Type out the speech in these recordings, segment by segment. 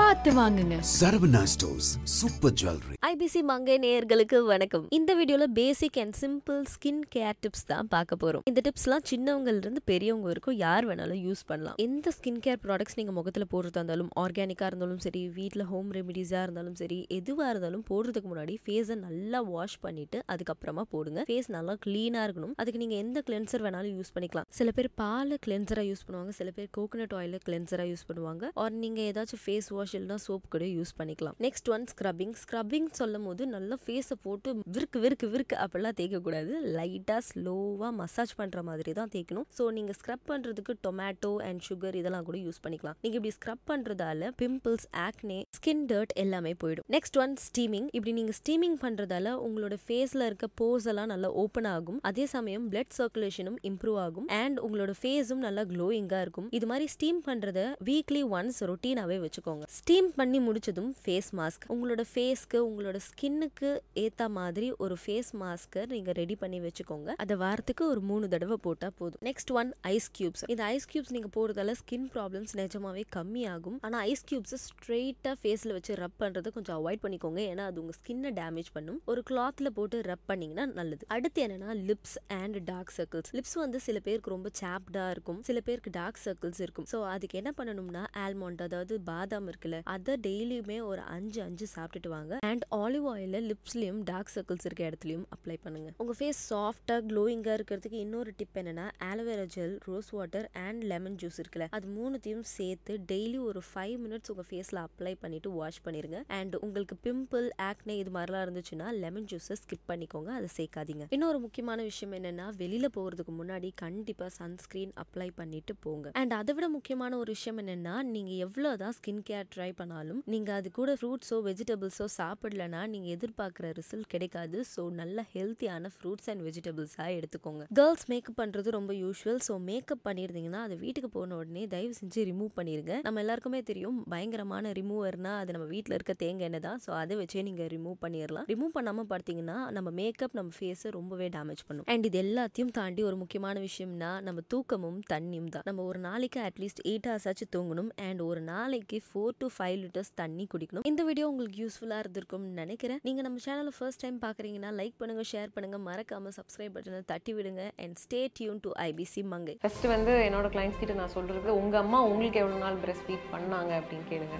பார்த்து வாங்குங்க. Saravana stores super jewellery. IBC Mangai நேயர்களுக்கு வணக்கம். இந்த வீடியோல basic and simple skin care tips தான் பார்க்க போறோம். இந்த டிப்ஸ்லாம் சின்னவங்கல இருந்து பெரியவங்க வரைக்கும் யார் வேணாலும் யூஸ் பண்ணலாம். எந்த ஸ்கின் கேர் ப்ராடக்ட்ஸ் நீங்க முகத்துல போடுறதா இருந்தாலும் ஆர்கானிக்கா இருந்தாலும் சரி வீட்ல ஹோம் ரெமிடிஸா இருந்தாலும் சரி எதுவா இருந்தாலும் போடுறதுக்கு முன்னாடி ஃபேஸை நல்லா வாஷ் பண்ணிட்டு அதுக்கப்புறமா போடுங்க. ஃபேஸ் நல்லா க்ளீனா இருக்கணும். அதுக்கு நீங்க எந்த கிளென்சர் வேணாலும் யூஸ் பண்ணிக்கலாம். சில பேர் பால் கிளென்சரா யூஸ் பண்ணுவாங்க சில பேர் கோகனட் ஆயில் கிளென்சரா யூஸ் பண்ணுவாங்க. ஆர் நீங்க ஏதாச்சும் ஃபேஸ் வாஷ் இல்லைனா சோப் கூட யூஸ் பண்ணிக்கலாம். நெக்ஸ்ட் ஒன் ஸ்க்ரப்பிங் ஸ்க்ரப்பிங் சொல்லும் போது நல்லா ஃபேஸை போட்டு விற்கு விற்கு விற்கு அப்படிலாம் தேய்க்கக்கூடாது. லைட்டாக ஸ்லோவாக மசாஜ் பண்ணுற மாதிரி தான் தேய்க்கணும். ஸோ நீங்கள் ஸ்க்ரப் பண்ணுறதுக்கு டொமேட்டோ அண்ட் சுகர் இதெல்லாம் கூட யூஸ் பண்ணிக்கலாம். நீங்கள் இப்படி ஸ்க்ரப் பண்ணுறதால பிம்பிள்ஸ் ஆக்னே ஸ்கின் டர்ட் எல்லாமே போயிடும். நெக்ஸ்ட் ஒன் ஸ்டீமிங் இப்படி நீங்கள் ஸ்டீமிங் பண்ணுறதால உங்களோட ஃபேஸில் இருக்க போர்ஸ் எல்லாம் நல்லா ஓப்பன் ஆகும். அதே சமயம் பிளட் சர்க்குலேஷனும் இம்ப்ரூவ் ஆகும். அண்ட் உங்களோட ஃபேஸும் நல்லா க்ளோயிங்காக இருக்கும். இது மாதிரி ஸ்டீம் பண்ணுறத வீக்லி ஒன்ஸ் ரொட்டீனாகவே வச்சுக்கோங்க. ஸ்டீம் பண்ணி முடிச்சதும் ஃபேஸ் மாஸ்க் உங்களோட ஃபேஸ்க்கு உங்களோட ஸ்கின்னுக்கு ஏற்ற மாதிரி ஒரு ஃபேஸ் மாஸ்க்கை நீங்கள் ரெடி பண்ணி வச்சுக்கோங்க. அதை வாரத்துக்கு ஒரு மூணு தடவை போட்டால் போதும். நெக்ஸ்ட் ஒன் ஐஸ் கியூப்ஸ் இந்த ஐஸ் கியூப்ஸ் நீங்கள் போடுறதால ஸ்கின் ப்ராப்ளம்ஸ் நிஜமாவே கம்மியாகும். ஆனால் ஐஸ் கியூப்ஸை ஸ்ட்ரெயிட்டாக ஃபேஸில் வச்சு ரப் பண்ணுறதை கொஞ்சம் அவாய்ட் பண்ணிக்கோங்க. ஏன்னா அது உங்கள் ஸ்கின்னை டேமேஜ் பண்ணும். ஒரு கிளாத்தில் போட்டு ரப் பண்ணிங்கன்னா நல்லது. அடுத்து என்னன்னா lips and dark circles lips வந்து சில பேருக்கு ரொம்ப சாப்டாக இருக்கும். சில பேருக்கு டார்க் சர்க்கிள்ஸ் இருக்கும். ஸோ அதுக்கு என்ன பண்ணணும்னா ஆல்மண்ட் அதாவது பாதாம் இருக்குல்ல அதை டெய்லியுமே ஒரு அஞ்சு அஞ்சு சாப்பிட்டுட்டு வாங்க. அண்ட் ஆலிவ் ஆயில லிப்ஸ்லயும் டார்க் சர்க்கிள்ஸ் இருக்க இடத்துலயும் அப்ளை பண்ணுங்க. உங்க ஃபேஸ் சாஃப்டா க்ளோயிங்கா இருக்கிறதுக்கு இன்னொரு டிப் என்னன்னா aloe vera gel rose water and lemon juice இருக்குல்ல அது மூணுத்தையும் சேர்த்து டெய்லி ஒரு ஃபைவ் மினிட்ஸ் உங்க ஃபேஸ்ல அப்ளை பண்ணிட்டு வாஷ் பண்ணிருங்க. அண்ட் உங்களுக்கு பிம்பிள் ஆக்னே இது மாதிரிலாம் இருந்துச்சுன்னா லெமன் ஜூஸை ஸ்கிப் பண்ணிக்கோங்க அதை சேர்க்காதீங்க. இன்னொரு முக்கியமான விஷயம் என்னன்னா வெளியில போகிறதுக்கு முன்னாடி கண்டிப்பா சன்ஸ்கிரீன் அப்ளை பண்ணிட்டு போங்க. அண்ட் அதை விட முக்கியமான ஒரு விஷயம் என்னன்னா நீங்க எவ்வளவுதான் ஸ்கின் கேர் ட்ரை பண்ணாலும் நீங்கள் அது கூட ஃப்ரூட்ஸோ வெஜிடபிள்ஸோ சாப்பிடலனா நீங்கள் எதிர்பார்க்குற ரிசல்ட் கிடைக்காது. ஸோ நல்ல ஹெல்த்தியான ஃப்ரூட்ஸ் அண்ட் வெஜிடபிள்ஸாக எடுத்துக்கோங்க. கேர்ள்ஸ் மேக்கப் பண்ணுறது ரொம்ப யூஸ்வல் ஸோ மேக்கப் பண்ணியிருந்தீங்கன்னா அது வீட்டுக்கு போன உடனே தயவு செஞ்சு ரிமூவ் பண்ணிடுங்க நம்ம எல்லாருக்குமே தெரியும் பயங்கரமான ரிமூவர்னா அது நம்ம வீட்டில் இருக்க தேங்காய் எண்ணெய் தான். ஸோ அதை வச்சே நீங்கள் ரிமூவ் பண்ணிடலாம் ரிமூவ் பண்ணாமல் பார்த்தீங்கன்னா நம்ம மேக்கப் நம்ம ஃபேஸை ரொம்பவே டேமேஜ் பண்ணும். அண்ட் இது எல்லாத்தையும் தாண்டி ஒரு முக்கியமான விஷயம்னா நம்ம தூக்கமும் தண்ணியும் தான். நம்ம ஒரு நாளைக்கு அட்லீஸ்ட் எயிட் ஹவர்ஸ் ஆச்சு தூங்கணும். அண்ட் ஒரு நாளைக்கு ஃபோர் டு ஃபைவ் லிட்டர்ஸ் தண்ணி குடிக்கணும். இந்த வீடியோ உங்களுக்கு யூஸ்ஃபுல்லாக இருந்திருக்கும்னு நினைக்கிறேன். நீங்கள் நம்ம சேனலை ஃபர்ஸ்ட் டைம் பார்க்குறீங்கன்னா லைக் பண்ணுங்க ஷேர் பண்ணுங்க. மறக்காம சப்ஸ்கிரைப் பட்டனை தட்டி விடுங்க. And stay tune to IBC Mangai first வந்து என்னோட கிளைண்ட்ஸ் கிட்ட நான் சொல்றது உங்க அம்மா உங்களுக்கு எவ்வளோ நாள் பிரஸ்ட் ஃபீட் பண்ணாங்க அப்படின்னு கேளுங்க.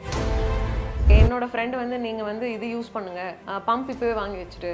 என்னோட ஃப்ரெண்டு வந்து நீங்கள் வந்து இது யூஸ் பண்ணுங்க. பம்ப் இப்போவே வாங்கி வச்சுட்டு.